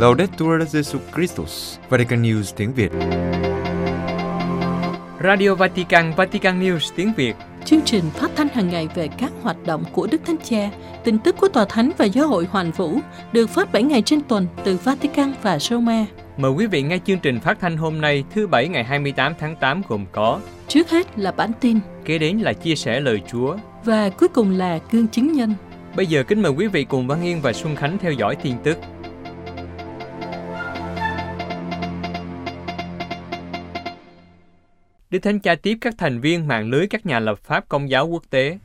Laudetur Jesus Christus, Vatican News tiếng Việt. Radio Vatican, Vatican News tiếng Việt. Chương trình phát thanh hàng ngày về các hoạt động của Đức Thánh Cha, tin tức của Tòa Thánh và Giáo hội Hoàn Vũ được phát 7 ngày trên tuần từ Vatican và Roma. Mời quý vị nghe chương trình phát thanh hôm nay thứ Bảy ngày 28 tháng 8 gồm có Trước hết là bản tin Kế đến là chia sẻ lời Chúa và cuối cùng là gương chứng nhân. Bây giờ kính mời quý vị cùng Văn Yên và Xuân Khánh theo dõi tin tức. Đức Thánh Cha tiếp các thành viên mạng lưới các nhà lập pháp công giáo quốc tế.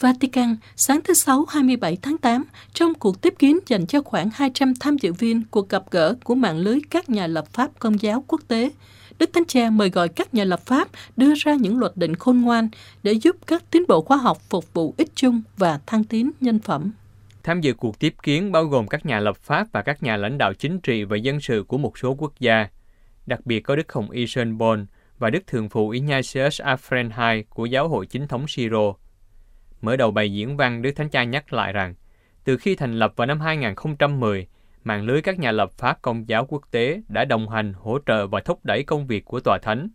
Vatican, sáng thứ Sáu 27 tháng 8, trong cuộc tiếp kiến dành cho khoảng 200 tham dự viên cuộc gặp gỡ của mạng lưới các nhà lập pháp công giáo quốc tế, Đức Thánh Cha mời gọi các nhà lập pháp đưa ra những luật định khôn ngoan để giúp các tiến bộ khoa học phục vụ ích chung và thăng tiến nhân phẩm. Tham dự cuộc tiếp kiến bao gồm các nhà lập pháp và các nhà lãnh đạo chính trị và dân sự của một số quốc gia. Đặc biệt có Đức Hồng Y Sơn Bon và Đức Thường phụ Ignatius Afrenhai của Giáo hội Chính thống Siro. Mở đầu bài diễn văn, Đức Thánh Cha nhắc lại rằng, từ khi thành lập vào năm 2010, mạng lưới các nhà lập pháp công giáo quốc tế đã đồng hành, hỗ trợ và thúc đẩy công việc của Tòa Thánh,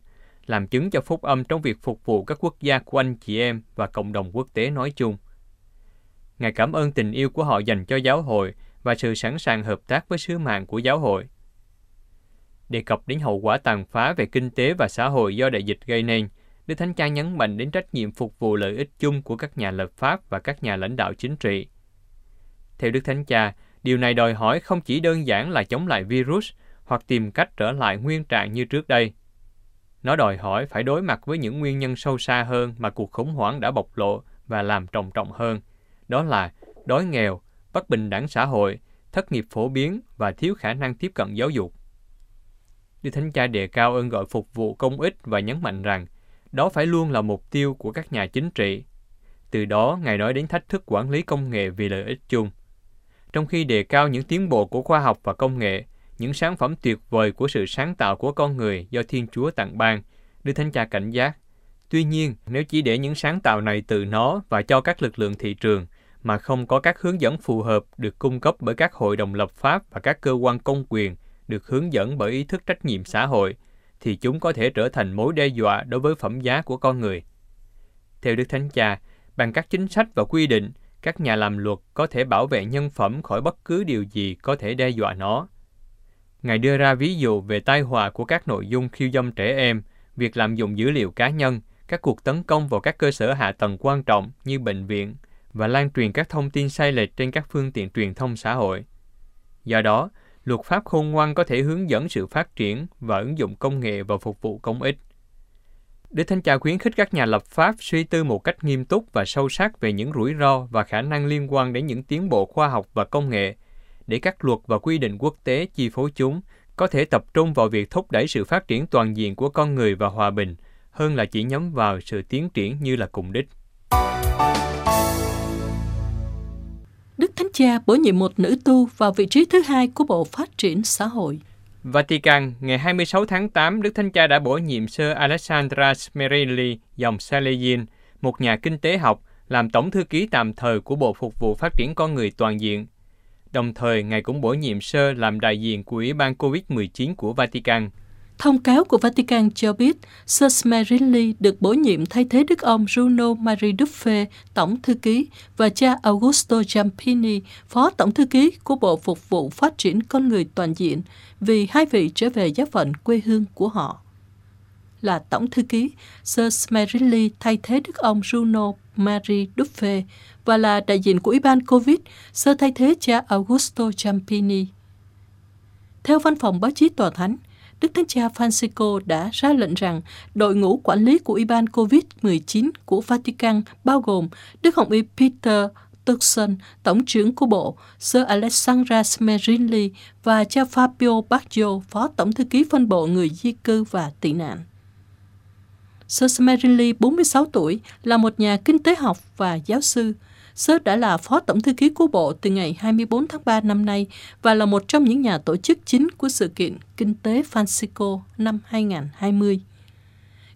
làm chứng cho phúc âm trong việc phục vụ các quốc gia của anh chị em và cộng đồng quốc tế nói chung. Ngài cảm ơn tình yêu của họ dành cho giáo hội và sự sẵn sàng hợp tác với sứ mạng của giáo hội. Đề cập đến hậu quả tàn phá về kinh tế và xã hội do đại dịch gây nên, Đức Thánh Cha nhấn mạnh đến trách nhiệm phục vụ lợi ích chung của các nhà lập pháp và các nhà lãnh đạo chính trị. Theo Đức Thánh Cha, điều này đòi hỏi không chỉ đơn giản là chống lại virus hoặc tìm cách trở lại nguyên trạng như trước đây. Nó đòi hỏi phải đối mặt với những nguyên nhân sâu xa hơn mà cuộc khủng hoảng đã bộc lộ và làm trầm trọng hơn. Đó là đói nghèo, bất bình đẳng xã hội, thất nghiệp phổ biến và thiếu khả năng tiếp cận giáo dục. Đức Thánh Cha đề cao ơn gọi phục vụ công ích và nhấn mạnh rằng đó phải luôn là mục tiêu của các nhà chính trị. Từ đó, Ngài nói đến thách thức quản lý công nghệ vì lợi ích chung. Trong khi đề cao những tiến bộ của khoa học và công nghệ, những sản phẩm tuyệt vời của sự sáng tạo của con người do Thiên Chúa tặng ban, Đức Thánh Cha cảnh giác. Tuy nhiên, nếu chỉ để những sáng tạo này từ nó và cho các lực lượng thị trường, mà không có các hướng dẫn phù hợp được cung cấp bởi các hội đồng lập pháp và các cơ quan công quyền, được hướng dẫn bởi ý thức trách nhiệm xã hội, thì chúng có thể trở thành mối đe dọa đối với phẩm giá của con người. Theo Đức Thánh Cha, bằng các chính sách và quy định, các nhà làm luật có thể bảo vệ nhân phẩm khỏi bất cứ điều gì có thể đe dọa nó. Ngài đưa ra ví dụ về tai họa của các nội dung khiêu dâm trẻ em, việc lạm dụng dữ liệu cá nhân, các cuộc tấn công vào các cơ sở hạ tầng quan trọng như bệnh viện và lan truyền các thông tin sai lệch trên các phương tiện truyền thông xã hội. Do đó, luật pháp khôn ngoan có thể hướng dẫn sự phát triển và ứng dụng công nghệ vào phục vụ công ích. Đức Thánh Cha khuyến khích các nhà lập pháp suy tư một cách nghiêm túc và sâu sắc về những rủi ro và khả năng liên quan đến những tiến bộ khoa học và công nghệ, để các luật và quy định quốc tế chi phối chúng có thể tập trung vào việc thúc đẩy sự phát triển toàn diện của con người và hòa bình, hơn là chỉ nhắm vào sự tiến triển như là cùng đích. Đức Thánh Cha bổ nhiệm một nữ tu vào vị trí thứ hai của Bộ Phát triển Xã hội. Vatican, ngày 26 tháng 8, Đức Thánh Cha đã bổ nhiệm Sir Alessandra Smerilli, dòng Salesian, một nhà kinh tế học, làm tổng thư ký tạm thời của Bộ Phục vụ Phát triển Con Người Toàn diện. Đồng thời, Ngài cũng bổ nhiệm Sir làm đại diện của Ủy ban COVID-19 của Vatican. Thông cáo của Vatican cho biết, Sir Smerelli được bổ nhiệm thay thế đức ông Bruno Marie Duffe, tổng thư ký, và cha Augusto Giampini, phó tổng thư ký của Bộ Phục vụ Phát triển Con Người Toàn diện, vì hai vị trở về giáo phận quê hương của họ. Là tổng thư ký, Sir Smerilli thay thế đức ông Bruno Marie Duffe và là đại diện của Ủy ban COVID, Sir thay thế cha Augusto Giampini. Theo văn phòng báo chí tòa thánh, Đức Thánh Cha Francisco đã ra lệnh rằng đội ngũ quản lý của Ủy ban COVID-19 của Vatican bao gồm Đức Hồng Y Peter Turkson, Tổng trưởng của Bộ, Sir Alessandra Smerrilli và cha Fabio Baggio, Phó Tổng thư ký phân bộ người di cư và tị nạn. Sir Smerrilli, 46 tuổi, là một nhà kinh tế học và giáo sư. Sớt đã là Phó Tổng thư ký của Bộ từ ngày 24 tháng 3 năm nay và là một trong những nhà tổ chức chính của sự kiện Kinh tế Francisco năm 2020.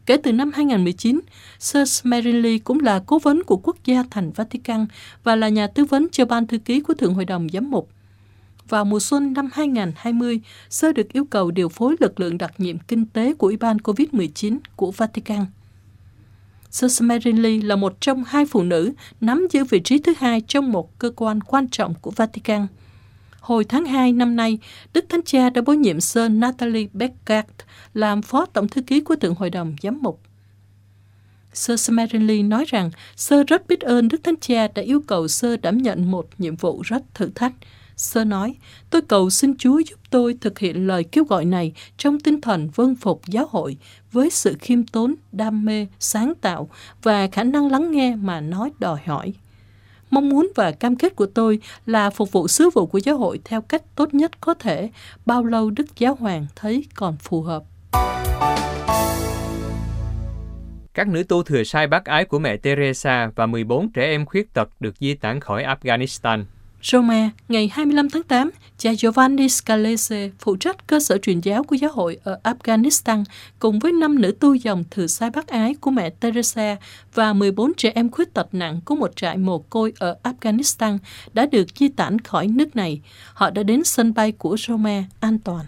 Kể từ năm 2019, Sir Smerrilli cũng là cố vấn của quốc gia thành Vatican và là nhà tư vấn cho ban thư ký của Thượng Hội đồng Giám mục. vào mùa xuân năm 2020, Sơ được yêu cầu điều phối lực lượng đặc nhiệm kinh tế của Ủy ban COVID-19 của Vatican. Sơ Smarilli là một trong hai phụ nữ nắm giữ vị trí thứ hai trong một cơ quan quan trọng của Vatican. Hồi tháng 2 năm nay, Đức Thánh Cha đã bổ nhiệm Sơ Natalie Beckert làm Phó Tổng Thư ký của Thượng Hội đồng Giám mục. Sơ Smarilli nói rằng Sơ rất biết ơn Đức Thánh Cha đã yêu cầu Sơ đảm nhận một nhiệm vụ rất thử thách. Sơ nói, tôi cầu xin Chúa giúp tôi thực hiện lời kêu gọi này trong tinh thần vâng phục giáo hội với sự khiêm tốn, đam mê, sáng tạo và khả năng lắng nghe mà nói đòi hỏi. Mong muốn và cam kết của tôi là phục vụ sứ vụ của giáo hội theo cách tốt nhất có thể, bao lâu Đức Giáo Hoàng thấy còn phù hợp. Các nữ tu thừa sai bác ái của mẹ Teresa và 14 trẻ em khuyết tật được di tản khỏi Afghanistan. Roma, ngày 25 tháng 8, cha Giovanni Scalese, phụ trách cơ sở truyền giáo của giáo hội ở Afghanistan, cùng với năm nữ tu dòng thừa sai bác ái của mẹ Teresa và 14 trẻ em khuyết tật nặng của một trại mồ côi ở Afghanistan đã được di tản khỏi nước này. Họ đã đến sân bay của Roma an toàn.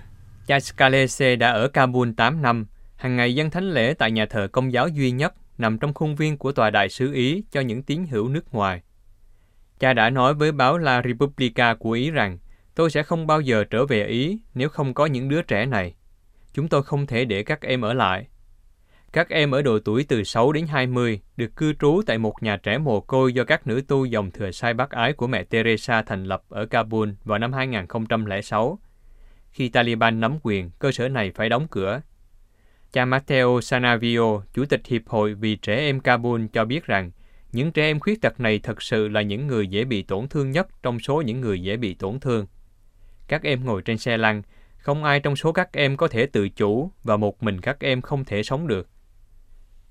Cha Scalese đã ở Kabul 8 năm, hàng ngày dân thánh lễ tại nhà thờ công giáo duy nhất nằm trong khuôn viên của tòa đại sứ Ý cho những tín hữu nước ngoài. Cha đã nói với báo La Repubblica của Ý rằng, tôi sẽ không bao giờ trở về Ý nếu không có những đứa trẻ này. Chúng tôi không thể để các em ở lại. Các em ở độ tuổi từ 6 đến 20 được cư trú tại một nhà trẻ mồ côi do các nữ tu dòng thừa sai bác ái của mẹ Teresa thành lập ở Kabul vào năm 2006. Khi Taliban nắm quyền, cơ sở này phải đóng cửa. Cha Matteo Sanavio, Chủ tịch Hiệp hội vì trẻ em Kabul cho biết rằng những trẻ em khuyết tật này thật sự là những người dễ bị tổn thương nhất trong số những người dễ bị tổn thương. Các em ngồi trên xe lăn, không ai trong số các em có thể tự chủ và một mình các em không thể sống được.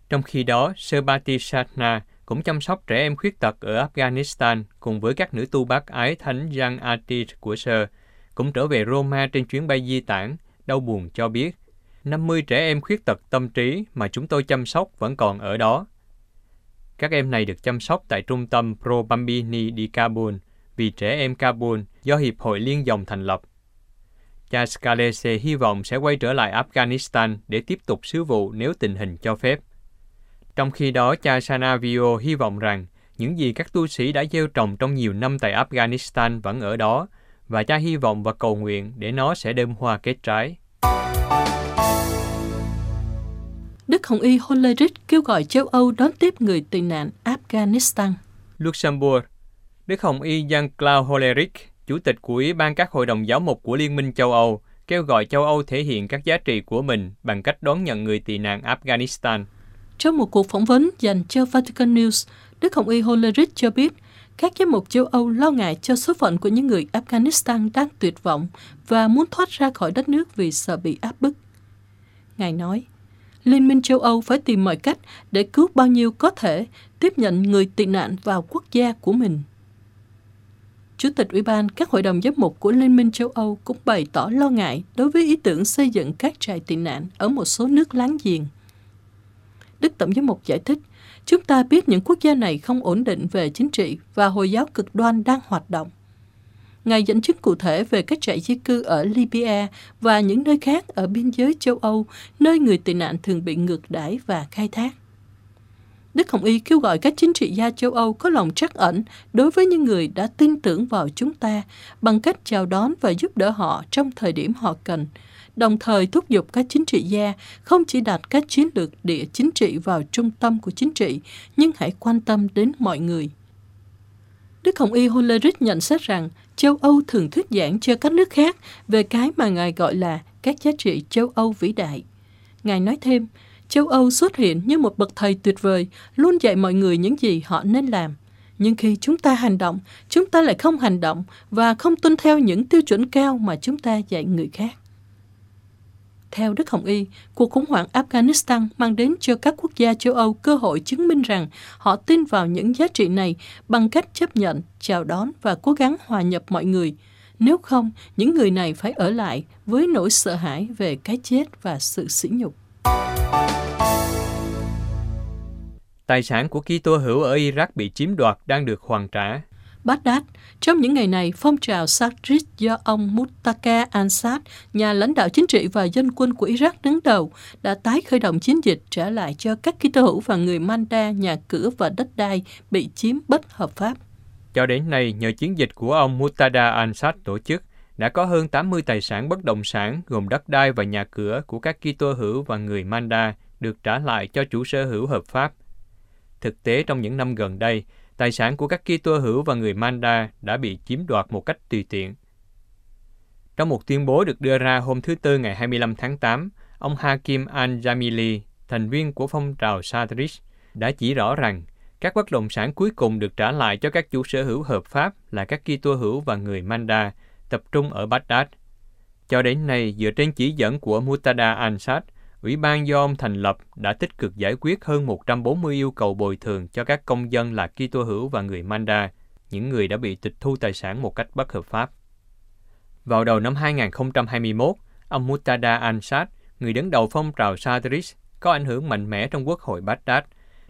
Trong khi đó, Serbati Satna cũng chăm sóc trẻ em khuyết tật ở Afghanistan cùng với các nữ tu bác ái thánh Jan Atit của Sơ, cũng trở về Roma trên chuyến bay di tản, đau buồn cho biết, 50 trẻ em khuyết tật tâm trí mà chúng tôi chăm sóc vẫn còn ở đó. Các em này được chăm sóc tại trung tâm Pro Bambini di Kabul vì trẻ em Kabul do Hiệp hội Liên dòng thành lập. Cha Scalese hy vọng sẽ quay trở lại Afghanistan để tiếp tục sứ vụ nếu tình hình cho phép. Trong khi đó, cha Sanavio hy vọng rằng những gì các tu sĩ đã gieo trồng trong nhiều năm tại Afghanistan vẫn ở đó, và cha hy vọng và cầu nguyện để nó sẽ đơm hoa kết trái. Đức Hồng Y Hollerich kêu gọi châu Âu đón tiếp người tị nạn Afghanistan. Luxembourg Đức Hồng Y Jean-Claude Hollerich, Chủ tịch của Ủy ban các hội đồng giáo mục của Liên minh châu Âu, kêu gọi châu Âu thể hiện các giá trị của mình bằng cách đón nhận người tị nạn Afghanistan. Trong một cuộc phỏng vấn dành cho Vatican News, Đức Hồng Y Hollerich cho biết các giám mục châu Âu lo ngại cho số phận của những người Afghanistan đang tuyệt vọng và muốn thoát ra khỏi đất nước vì sợ bị áp bức. Ngài nói, Liên minh châu Âu phải tìm mọi cách để cứu bao nhiêu có thể tiếp nhận người tị nạn vào quốc gia của mình. Chủ tịch Ủy ban các hội đồng giám mục của Liên minh châu Âu cũng bày tỏ lo ngại đối với ý tưởng xây dựng các trại tị nạn ở một số nước láng giềng. Đức Tổng giám mục giải thích, chúng ta biết những quốc gia này không ổn định về chính trị và Hồi giáo cực đoan đang hoạt động. Ngài dẫn chứng cụ thể về các trại di cư ở Libya và những nơi khác ở biên giới châu Âu, nơi người tị nạn thường bị ngược đãi và khai thác. Đức Hồng Y kêu gọi các chính trị gia châu Âu có lòng trắc ẩn đối với những người đã tin tưởng vào chúng ta bằng cách chào đón và giúp đỡ họ trong thời điểm họ cần, đồng thời thúc giục các chính trị gia không chỉ đặt các chiến lược địa chính trị vào trung tâm của chính trị, nhưng hãy quan tâm đến mọi người. Đức Hồng Y Hollerich nhận xét rằng châu Âu thường thuyết giảng cho các nước khác về cái mà Ngài gọi là các giá trị châu Âu vĩ đại. Ngài nói thêm, châu Âu xuất hiện như một bậc thầy tuyệt vời, luôn dạy mọi người những gì họ nên làm. Nhưng khi chúng ta hành động, chúng ta lại không hành động và không tuân theo những tiêu chuẩn cao mà chúng ta dạy người khác. Theo Đức Hồng Y, cuộc khủng hoảng Afghanistan mang đến cho các quốc gia châu Âu cơ hội chứng minh rằng họ tin vào những giá trị này bằng cách chấp nhận, chào đón và cố gắng hòa nhập mọi người. Nếu không, những người này phải ở lại với nỗi sợ hãi về cái chết và sự sỉ nhục. Tài sản của Kitô hữu ở Iraq bị chiếm đoạt đang được hoàn trả. Baghdad. Trong những ngày này, phong trào Sadrist do ông Muttaka Ansat, nhà lãnh đạo chính trị và dân quân của Iraq đứng đầu, đã tái khởi động chiến dịch trả lại cho các Kitô hữu và người Manda nhà cửa và đất đai bị chiếm bất hợp pháp. Cho đến nay, nhờ chiến dịch của ông Mutada Ansat tổ chức, đã có hơn 80 tài sản bất động sản gồm đất đai và nhà cửa của các Kitô hữu và người Manda được trả lại cho chủ sở hữu hợp pháp. Thực tế trong những năm gần đây, tài sản của các Kitô hữu và người Manda đã bị chiếm đoạt một cách tùy tiện. Trong một tuyên bố được đưa ra hôm thứ Tư ngày 25 tháng 8, ông Hakim Al-Jamili, thành viên của phong trào Sadrist, đã chỉ rõ rằng các bất động sản cuối cùng được trả lại cho các chủ sở hữu hợp pháp là các Kitô hữu và người Manda, tập trung ở Baghdad. Cho đến nay, dựa trên chỉ dẫn của Mutada Ansat, Ủy ban do ông thành lập đã tích cực giải quyết hơn 140 yêu cầu bồi thường cho các công dân là Kitô hữu và người Manda, những người đã bị tịch thu tài sản một cách bất hợp pháp. Vào đầu năm 2021, ông Mutada Ansat, người đứng đầu phong trào Sadris, có ảnh hưởng mạnh mẽ trong quốc hội Baghdad,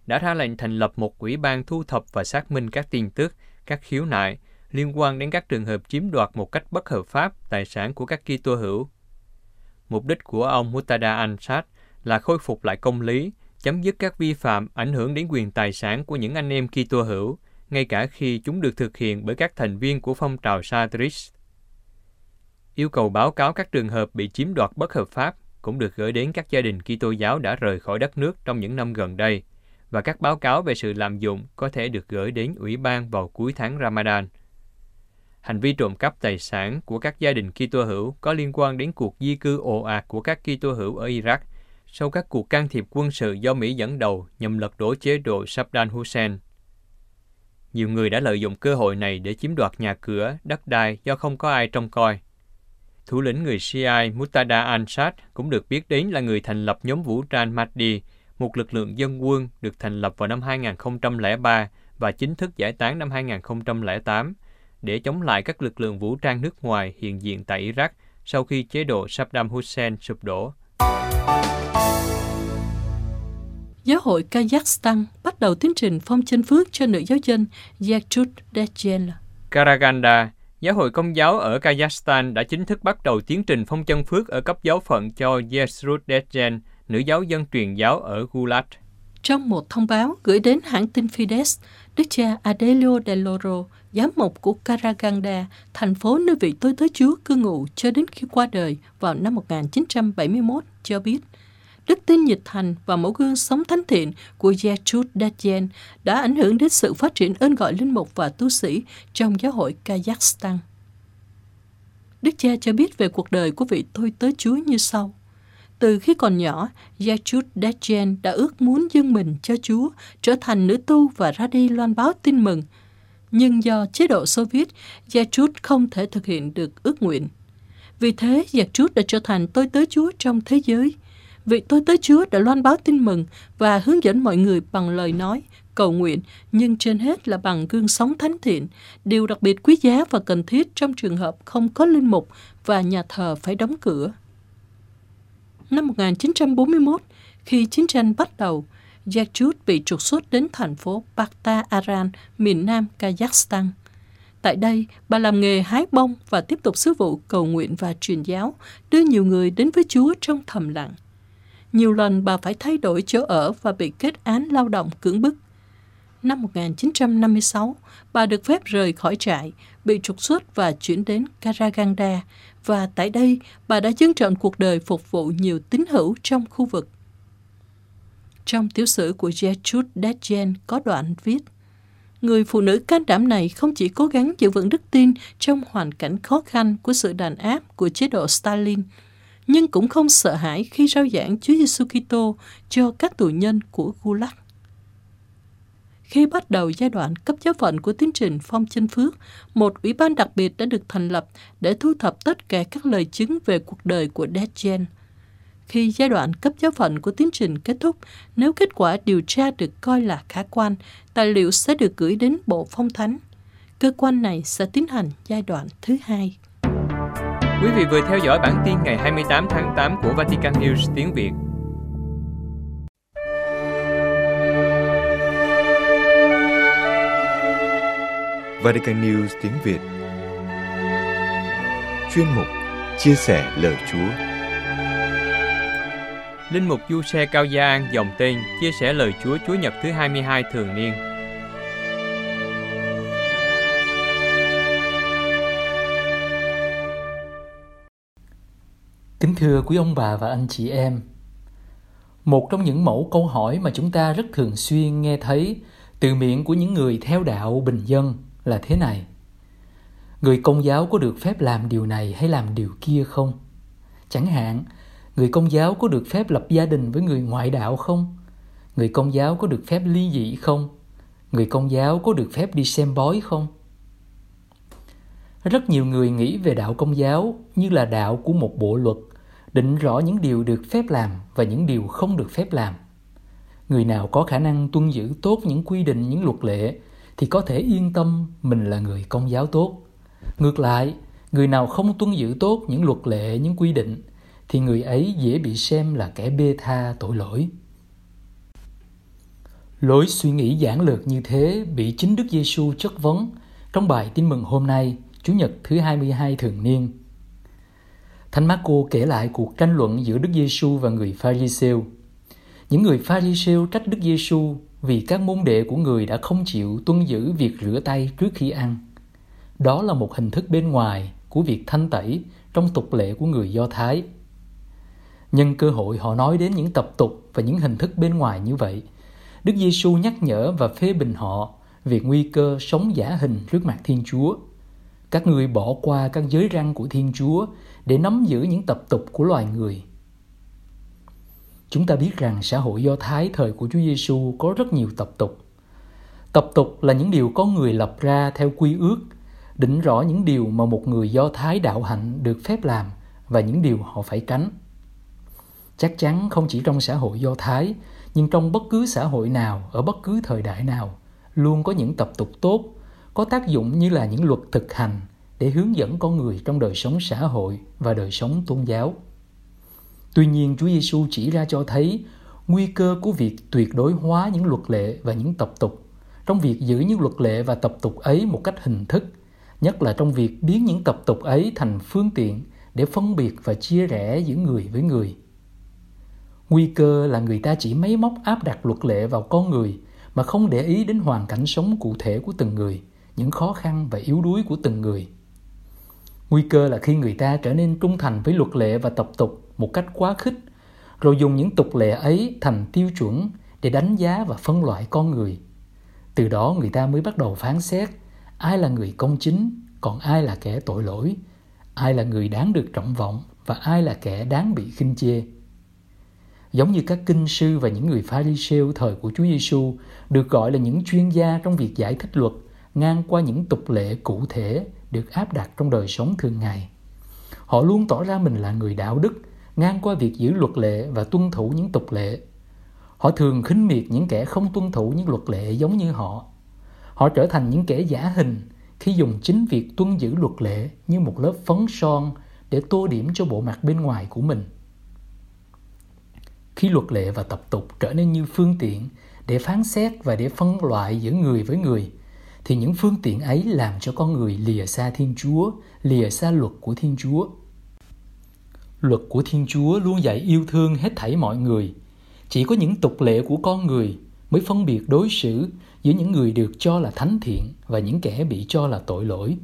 đã ra lệnh thành lập một ủy ban thu thập và xác minh các tin tức, các khiếu nại liên quan đến các trường hợp chiếm đoạt một cách bất hợp pháp tài sản của các Kitô hữu. Mục đích của ông Mutada Ansat là khôi phục lại công lý, chấm dứt các vi phạm ảnh hưởng đến quyền tài sản của những anh em Kitô hữu, ngay cả khi chúng được thực hiện bởi các thành viên của phong trào Sadrist. Yêu cầu báo cáo các trường hợp bị chiếm đoạt bất hợp pháp cũng được gửi đến các gia đình Kitô giáo đã rời khỏi đất nước trong những năm gần đây, và các báo cáo về sự lạm dụng có thể được gửi đến Ủy ban vào cuối tháng Ramadan – hành vi trộm cắp tài sản của các gia đình Kitô hữu có liên quan đến cuộc di cư ồ ạt của các Kitô hữu ở Iraq sau các cuộc can thiệp quân sự do Mỹ dẫn đầu nhằm lật đổ chế độ Saddam Hussein. Nhiều người đã lợi dụng cơ hội này để chiếm đoạt nhà cửa, đất đai do không có ai trông coi. Thủ lĩnh người Shia Mutada Ansat cũng được biết đến là người thành lập nhóm vũ trang Mahdi, một lực lượng dân quân được thành lập vào năm 2003 và chính thức giải tán năm 2008 để chống lại các lực lượng vũ trang nước ngoài hiện diện tại Iraq sau khi chế độ Saddam Hussein sụp đổ. Giáo hội Kazakhstan bắt đầu tiến trình phong chân phước cho nữ giáo dân Yatrut Dejen. Karaganda, giáo hội công giáo ở Kazakhstan đã chính thức bắt đầu tiến trình phong chân phước ở cấp giáo phận cho Yesrut Dejen, nữ giáo dân truyền giáo ở Gulat. Trong một thông báo gửi đến hãng tin Fides, đức cha Adelio de Loro, giám mục của Karaganda, thành phố nơi vị tôi tới Chúa cư ngụ cho đến khi qua đời vào năm 1971, cho biết đức tin nhiệt thành và mẫu gương sống thánh thiện của Gertrude Dajen đã ảnh hưởng đến sự phát triển ơn gọi linh mục và tu sĩ trong giáo hội Kazakhstan. Đức cha cho biết về cuộc đời của vị tôi tới Chúa như sau. Từ khi còn nhỏ, Gertrude Dajen đã ước muốn dâng mình cho Chúa, trở thành nữ tu và ra đi loan báo tin mừng. Nhưng do chế độ Xô Viết, Gertrude không thể thực hiện được ước nguyện. Vì thế, Gertrude đã trở thành tôi tới Chúa trong thế giới. Vị tôi tới Chúa đã loan báo tin mừng và hướng dẫn mọi người bằng lời nói, cầu nguyện, nhưng trên hết là bằng gương sống thánh thiện, điều đặc biệt quý giá và cần thiết trong trường hợp không có linh mục và nhà thờ phải đóng cửa. Năm 1941, khi chiến tranh bắt đầu, Yakut bị trục xuất đến thành phố Bakta Aran, miền nam Kazakhstan. Tại đây, bà làm nghề hái bông và tiếp tục sứ vụ cầu nguyện và truyền giáo, đưa nhiều người đến với Chúa trong thầm lặng. Nhiều lần bà phải thay đổi chỗ ở và bị kết án lao động cưỡng bức. Năm 1956, bà được phép rời khỏi trại, bị trục xuất và chuyển đến Karaganda, và tại đây bà đã dâng trọn cuộc đời phục vụ nhiều tín hữu trong khu vực. Trong tiểu sử của Gertrude Dejen có đoạn viết Người phụ nữ can đảm này không chỉ cố gắng giữ vững đức tin trong hoàn cảnh khó khăn của sự đàn áp của chế độ Stalin, nhưng cũng không sợ hãi khi rao giảng Chúa Giêsu Kitô cho các tù nhân của Gulag. Khi bắt đầu giai đoạn cấp giáo phận của tiến trình phong chân phước, một ủy ban đặc biệt đã được thành lập để thu thập tất cả các lời chứng về cuộc đời của Dejen. Khi giai đoạn cấp giáo phận của tiến trình kết thúc, nếu kết quả điều tra được coi là khả quan, tài liệu sẽ được gửi đến Bộ Phong Thánh. Cơ quan này sẽ tiến hành giai đoạn thứ hai. Quý vị vừa theo dõi bản tin ngày 28 tháng 8 của Vatican News tiếng Việt. Vatican News tiếng Việt Chuyên mục Chia sẻ lời Chúa Linh mục Du Xe Cao Gia An dòng tên chia sẻ lời Chúa Chúa Nhật thứ 22 thường niên. Kính thưa quý ông bà và anh chị em, một trong những mẫu câu hỏi mà chúng ta rất thường xuyên nghe thấy từ miệng của những người theo đạo bình dân là thế này. Người công giáo có được phép làm điều này hay làm điều kia không? Chẳng hạn, người công giáo có được phép lập gia đình với người ngoại đạo không? Người công giáo có được phép ly dị không? Người công giáo có được phép đi xem bói không? Rất nhiều người nghĩ về đạo công giáo như là đạo của một bộ luật, định rõ những điều được phép làm và những điều không được phép làm. Người nào có khả năng tuân giữ tốt những quy định, những luật lệ thì có thể yên tâm mình là người công giáo tốt. Ngược lại, người nào không tuân giữ tốt những luật lệ, những quy định thì người ấy dễ bị xem là kẻ bê tha tội lỗi. Lối suy nghĩ giản lược như thế bị chính Đức Giêsu chất vấn trong bài tin mừng hôm nay, Chủ nhật thứ 22 thường niên. Thánh Marco kể lại cuộc tranh luận giữa Đức Giêsu và người Pharisêu. Những người Pharisêu trách Đức Giêsu vì các môn đệ của người đã không chịu tuân giữ việc rửa tay trước khi ăn. Đó là một hình thức bên ngoài của việc thanh tẩy trong tục lệ của người Do Thái. Nhân cơ hội họ nói đến những tập tục và những hình thức bên ngoài như vậy, Đức Giêsu nhắc nhở và phê bình họ về nguy cơ sống giả hình trước mặt Thiên Chúa. Các người bỏ qua các giới răng của Thiên Chúa để nắm giữ những tập tục của loài người. Chúng ta biết rằng xã hội Do Thái thời của Chúa Giêsu có rất nhiều tập tục. Tập tục là những điều có người lập ra theo quy ước, định rõ những điều mà một người Do Thái đạo hạnh được phép làm và những điều họ phải tránh. Chắc chắn không chỉ trong xã hội Do Thái, nhưng trong bất cứ xã hội nào, ở bất cứ thời đại nào, luôn có những tập tục tốt, có tác dụng như là những luật thực hành để hướng dẫn con người trong đời sống xã hội và đời sống tôn giáo. Tuy nhiên, Chúa Giêsu chỉ ra cho thấy nguy cơ của việc tuyệt đối hóa những luật lệ và những tập tục trong việc giữ những luật lệ và tập tục ấy một cách hình thức, nhất là trong việc biến những tập tục ấy thành phương tiện để phân biệt và chia rẽ giữa người với người. Nguy cơ là người ta chỉ máy móc áp đặt luật lệ vào con người mà không để ý đến hoàn cảnh sống cụ thể của từng người, những khó khăn và yếu đuối của từng người. Nguy cơ là khi người ta trở nên trung thành với luật lệ và tập tục một cách quá khích, rồi dùng những tục lệ ấy thành tiêu chuẩn để đánh giá và phân loại con người. Từ đó người ta mới bắt đầu phán xét ai là người công chính, còn ai là kẻ tội lỗi, ai là người đáng được trọng vọng và ai là kẻ đáng bị khinh chê. Giống như các kinh sư và những người Pharisêu thời của Chúa Giêsu được gọi là những chuyên gia trong việc giải thích luật ngang qua những tục lệ cụ thể được áp đặt trong đời sống thường ngày. Họ luôn tỏ ra mình là người đạo đức, ngang qua việc giữ luật lệ và tuân thủ những tục lệ. Họ thường khinh miệt những kẻ không tuân thủ những luật lệ giống như họ. Họ trở thành những kẻ giả hình khi dùng chính việc tuân giữ luật lệ như một lớp phấn son để tô điểm cho bộ mặt bên ngoài của mình. Khi luật lệ và tập tục trở nên như phương tiện để phán xét và để phân loại giữa người với người, thì những phương tiện ấy làm cho con người lìa xa Thiên Chúa, lìa xa luật của Thiên Chúa. Luật của Thiên Chúa luôn dạy yêu thương hết thảy mọi người. Chỉ có những tục lệ của con người mới phân biệt đối xử giữa những người được cho là thánh thiện và những kẻ bị cho là tội lỗi.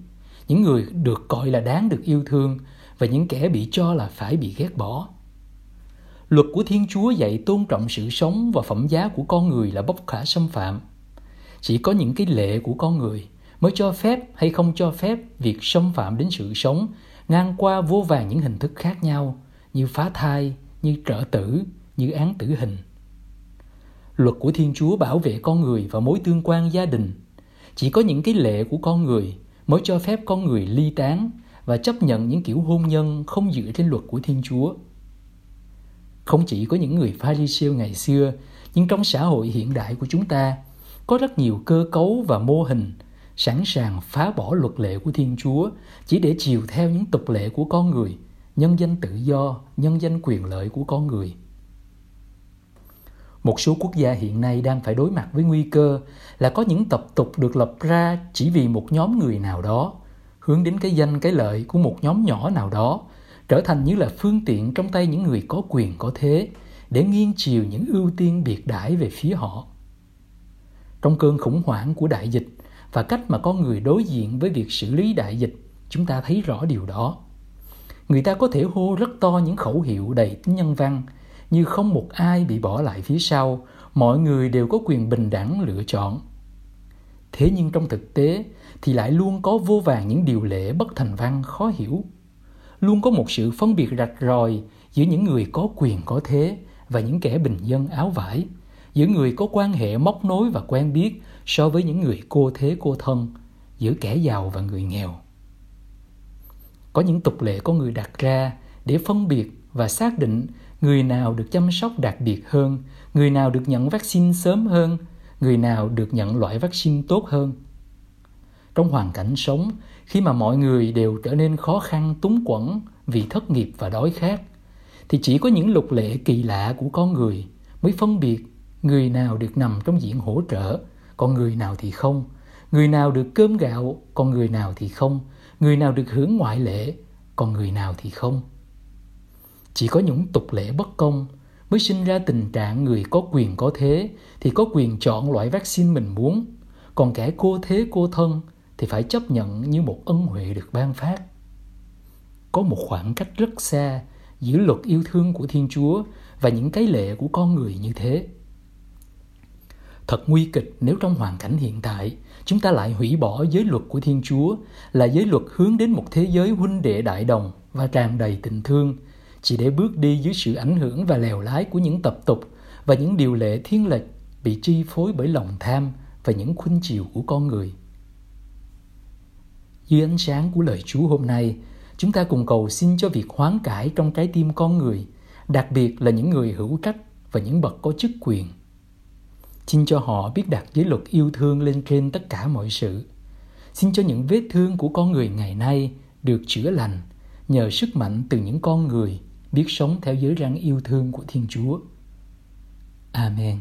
Những người được coi là đáng được yêu thương và những kẻ bị cho là phải bị ghét bỏ. Luật của Thiên Chúa dạy tôn trọng sự sống và phẩm giá của con người là bất khả xâm phạm. Chỉ có những cái lệ của con người mới cho phép hay không cho phép việc xâm phạm đến sự sống ngang qua vô vàng những hình thức khác nhau như phá thai, như trợ tử, như án tử hình. Luật của Thiên Chúa bảo vệ con người và mối tương quan gia đình. Chỉ có những cái lệ của con người mới cho phép con người ly tán và chấp nhận những kiểu hôn nhân không dựa trên luật của Thiên Chúa. Không chỉ có những người Pharisee ngày xưa, nhưng trong xã hội hiện đại của chúng ta có rất nhiều cơ cấu và mô hình sẵn sàng phá bỏ luật lệ của Thiên Chúa chỉ để chiều theo những tục lệ của con người, nhân danh tự do, nhân danh quyền lợi của con người. Một số quốc gia hiện nay đang phải đối mặt với nguy cơ là có những tập tục được lập ra chỉ vì một nhóm người nào đó, hướng đến cái danh cái lợi của một nhóm nhỏ nào đó, trở thành như là phương tiện trong tay những người có quyền có thế để nghiêng chiều những ưu tiên biệt đãi về phía họ. Trong cơn khủng hoảng của đại dịch và cách mà con người đối diện với việc xử lý đại dịch, chúng ta thấy rõ điều đó. Người ta có thể hô rất to những khẩu hiệu đầy tính nhân văn như không một ai bị bỏ lại phía sau, mọi người đều có quyền bình đẳng lựa chọn. Thế nhưng trong thực tế thì lại luôn có vô vàng những điều lệ bất thành văn khó hiểu. Luôn có một sự phân biệt rạch ròi giữa những người có quyền có thế và những kẻ bình dân áo vải, giữa người có quan hệ móc nối và quen biết so với những người cô thế cô thân, giữa kẻ giàu và người nghèo. Có những tục lệ có người đặt ra để phân biệt và xác định người nào được chăm sóc đặc biệt hơn, người nào được nhận vaccine sớm hơn, người nào được nhận loại vaccine tốt hơn. Trong hoàn cảnh sống, khi mà mọi người đều trở nên khó khăn túng quẫn vì thất nghiệp và đói khát, thì chỉ có những lục lệ kỳ lạ của con người mới phân biệt người nào được nằm trong diện hỗ trợ, còn người nào thì không, người nào được cơm gạo, còn người nào thì không, người nào được hưởng ngoại lệ, còn người nào thì không. Chỉ có những tục lệ bất công mới sinh ra tình trạng người có quyền có thế thì có quyền chọn loại vaccine mình muốn, còn kẻ cô thế cô thân thì phải chấp nhận như một ân huệ được ban phát. Có một khoảng cách rất xa giữa luật yêu thương của Thiên Chúa và những cái lệ của con người như thế. Thật nguy kịch nếu trong hoàn cảnh hiện tại, chúng ta lại hủy bỏ giới luật của Thiên Chúa là giới luật hướng đến một thế giới huynh đệ đại đồng và tràn đầy tình thương, chỉ để bước đi dưới sự ảnh hưởng và lèo lái của những tập tục và những điều lệ thiên lệch bị chi phối bởi lòng tham và những khuynh chiều của con người. Dưới ánh sáng của lời Chúa hôm nay, chúng ta cùng cầu xin cho việc hoán cải trong trái tim con người, đặc biệt là những người hữu trách và những bậc có chức quyền. Xin cho họ biết đặt giới luật yêu thương lên trên tất cả mọi sự. Xin cho những vết thương của con người ngày nay được chữa lành nhờ sức mạnh từ những con người biết sống theo giới răn yêu thương của Thiên Chúa. Amen.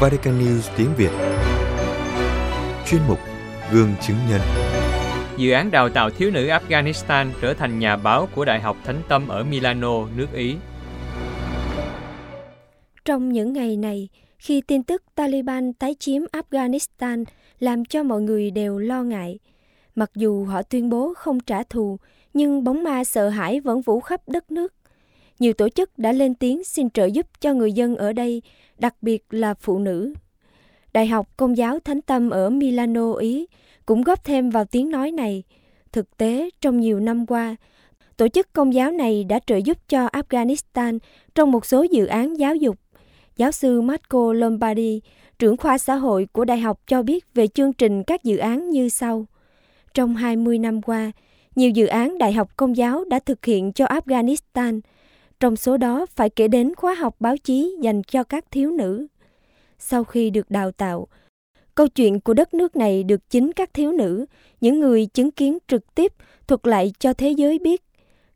Vatican News tiếng Việt Chuyên mục Gương chứng nhân Dự án đào tạo thiếu nữ Afghanistan trở thành nhà báo của Đại học Thánh Tâm ở Milano, nước Ý. Trong những ngày này, khi tin tức Taliban tái chiếm Afghanistan làm cho mọi người đều lo ngại. Mặc dù họ tuyên bố không trả thù, nhưng bóng ma sợ hãi vẫn vũ khắp đất nước. Nhiều tổ chức đã lên tiếng xin trợ giúp cho người dân ở đây, đặc biệt là phụ nữ. Đại học Công giáo Thánh Tâm ở Milano, Ý cũng góp thêm vào tiếng nói này. Thực tế, trong nhiều năm qua, tổ chức công giáo này đã trợ giúp cho Afghanistan trong một số dự án giáo dục. Giáo sư Marco Lombardi, trưởng khoa xã hội của đại học cho biết về chương trình các dự án như sau. Trong 20 năm qua, nhiều dự án đại học công giáo đã thực hiện cho Afghanistan. Trong số đó phải kể đến khóa học báo chí dành cho các thiếu nữ. Sau khi được đào tạo, câu chuyện của đất nước này được chính các thiếu nữ, những người chứng kiến trực tiếp thuật lại cho thế giới biết.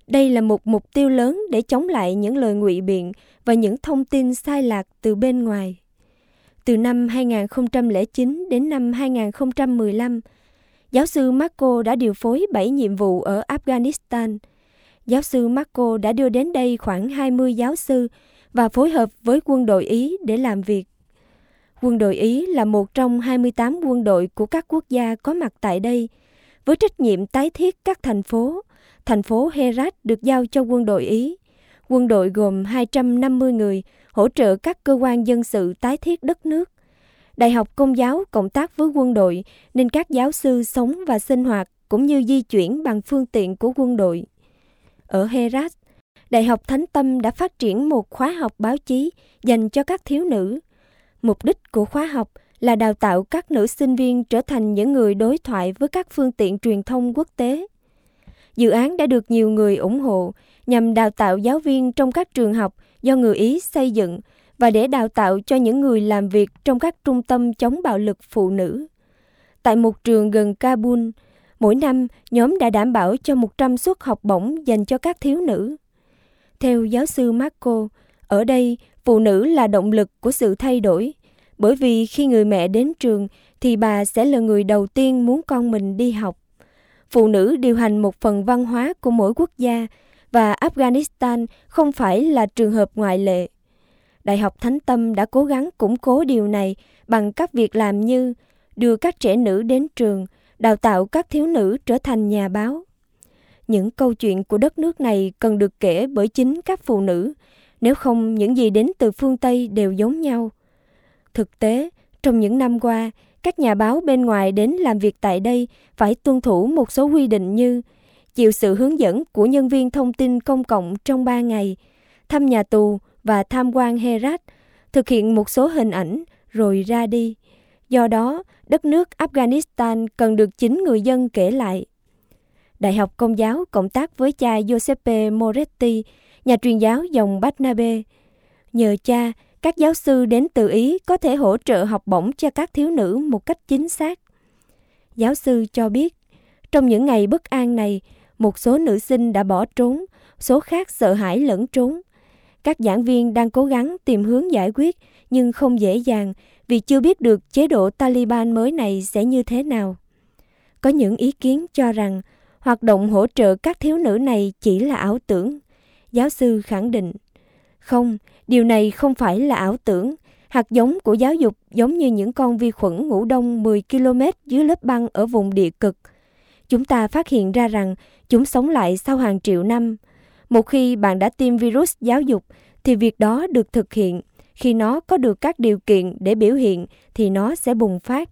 Đây là một mục tiêu lớn để chống lại những lời ngụy biện và những thông tin sai lạc từ bên ngoài. Từ năm 2009 đến năm 2015, giáo sư Marco đã điều phối 7 nhiệm vụ ở Afghanistan. Giáo sư Marco đã đưa đến đây khoảng 20 giáo sư và phối hợp với quân đội Ý để làm việc. Quân đội Ý là một trong 28 quân đội của các quốc gia có mặt tại đây, với trách nhiệm tái thiết các thành phố. Thành phố Herat được giao cho quân đội Ý. Quân đội gồm 250 người, hỗ trợ các cơ quan dân sự tái thiết đất nước. Đại học Công giáo cộng tác với quân đội nên các giáo sư sống và sinh hoạt cũng như di chuyển bằng phương tiện của quân đội. Ở Herat, Đại học Thánh Tâm đã phát triển một khóa học báo chí dành cho các thiếu nữ. Mục đích của khóa học là đào tạo các nữ sinh viên trở thành những người đối thoại với các phương tiện truyền thông quốc tế. Dự án đã được nhiều người ủng hộ nhằm đào tạo giáo viên trong các trường học do người Ý xây dựng và để đào tạo cho những người làm việc trong các trung tâm chống bạo lực phụ nữ. Tại một trường gần Kabul, mỗi năm nhóm đã đảm bảo cho 100 suất học bổng dành cho các thiếu nữ. Theo giáo sư Marco, ở đây phụ nữ là động lực của sự thay đổi, bởi vì khi người mẹ đến trường thì bà sẽ là người đầu tiên muốn con mình đi học. Phụ nữ điều hành một phần văn hóa của mỗi quốc gia và Afghanistan không phải là trường hợp ngoại lệ. Đại học Thánh Tâm đã cố gắng củng cố điều này bằng các việc làm như đưa các trẻ nữ đến trường, đào tạo các thiếu nữ trở thành nhà báo. Những câu chuyện của đất nước này cần được kể bởi chính các phụ nữ, nếu không những gì đến từ phương Tây đều giống nhau. Thực tế, trong những năm qua, các nhà báo bên ngoài đến làm việc tại đây phải tuân thủ một số quy định như chịu sự hướng dẫn của nhân viên thông tin công cộng trong 3 ngày, thăm nhà tù và tham quan Herat, thực hiện một số hình ảnh rồi ra đi. Do đó, đất nước Afghanistan cần được chính người dân kể lại. Đại học Công giáo cộng tác với cha Giuseppe Moretti, nhà truyền giáo dòng Barnabe. Nhờ cha, các giáo sư đến từ Ý có thể hỗ trợ học bổng cho các thiếu nữ một cách chính xác. Giáo sư cho biết, trong những ngày bất an này, một số nữ sinh đã bỏ trốn, số khác sợ hãi lẫn trốn. Các giảng viên đang cố gắng tìm hướng giải quyết nhưng không dễ dàng vì chưa biết được chế độ Taliban mới này sẽ như thế nào. Có những ý kiến cho rằng hoạt động hỗ trợ các thiếu nữ này chỉ là ảo tưởng. Giáo sư khẳng định, không, điều này không phải là ảo tưởng. Hạt giống của giáo dục giống như những con vi khuẩn ngủ đông 10 km dưới lớp băng ở vùng địa cực. Chúng ta phát hiện ra rằng chúng sống lại sau hàng triệu năm. Một khi bạn đã tiêm virus giáo dục thì việc đó được thực hiện. Khi nó có được các điều kiện để biểu hiện thì nó sẽ bùng phát.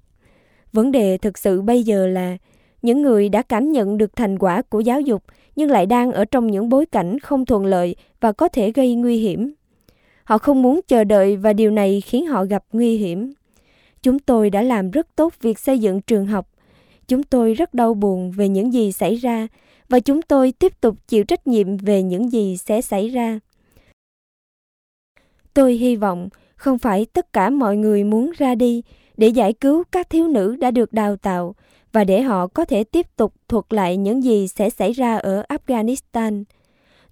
Vấn đề thực sự bây giờ là những người đã cảm nhận được thành quả của giáo dục nhưng lại đang ở trong những bối cảnh không thuận lợi và có thể gây nguy hiểm. Họ không muốn chờ đợi và điều này khiến họ gặp nguy hiểm. Chúng tôi đã làm rất tốt việc xây dựng trường học. Chúng tôi rất đau buồn về những gì xảy ra và chúng tôi tiếp tục chịu trách nhiệm về những gì sẽ xảy ra. Tôi hy vọng không phải tất cả mọi người muốn ra đi để giải cứu các thiếu nữ đã được đào tạo và để họ có thể tiếp tục thuật lại những gì sẽ xảy ra ở Afghanistan.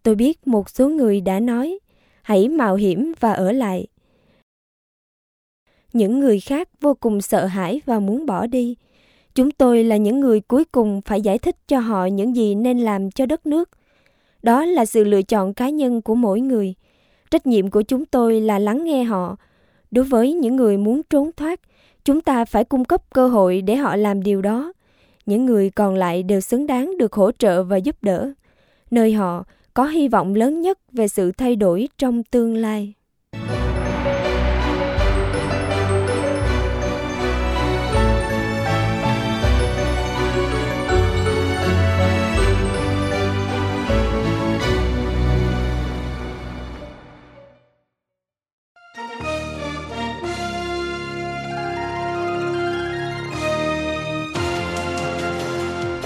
Tôi biết một số người đã nói, hãy mạo hiểm và ở lại. Những người khác vô cùng sợ hãi và muốn bỏ đi. Chúng tôi là những người cuối cùng phải giải thích cho họ những gì nên làm cho đất nước. Đó là sự lựa chọn cá nhân của mỗi người. Trách nhiệm của chúng tôi là lắng nghe họ. Đối với những người muốn trốn thoát, chúng ta phải cung cấp cơ hội để họ làm điều đó. Những người còn lại đều xứng đáng được hỗ trợ và giúp đỡ. Nơi họ có hy vọng lớn nhất về sự thay đổi trong tương lai.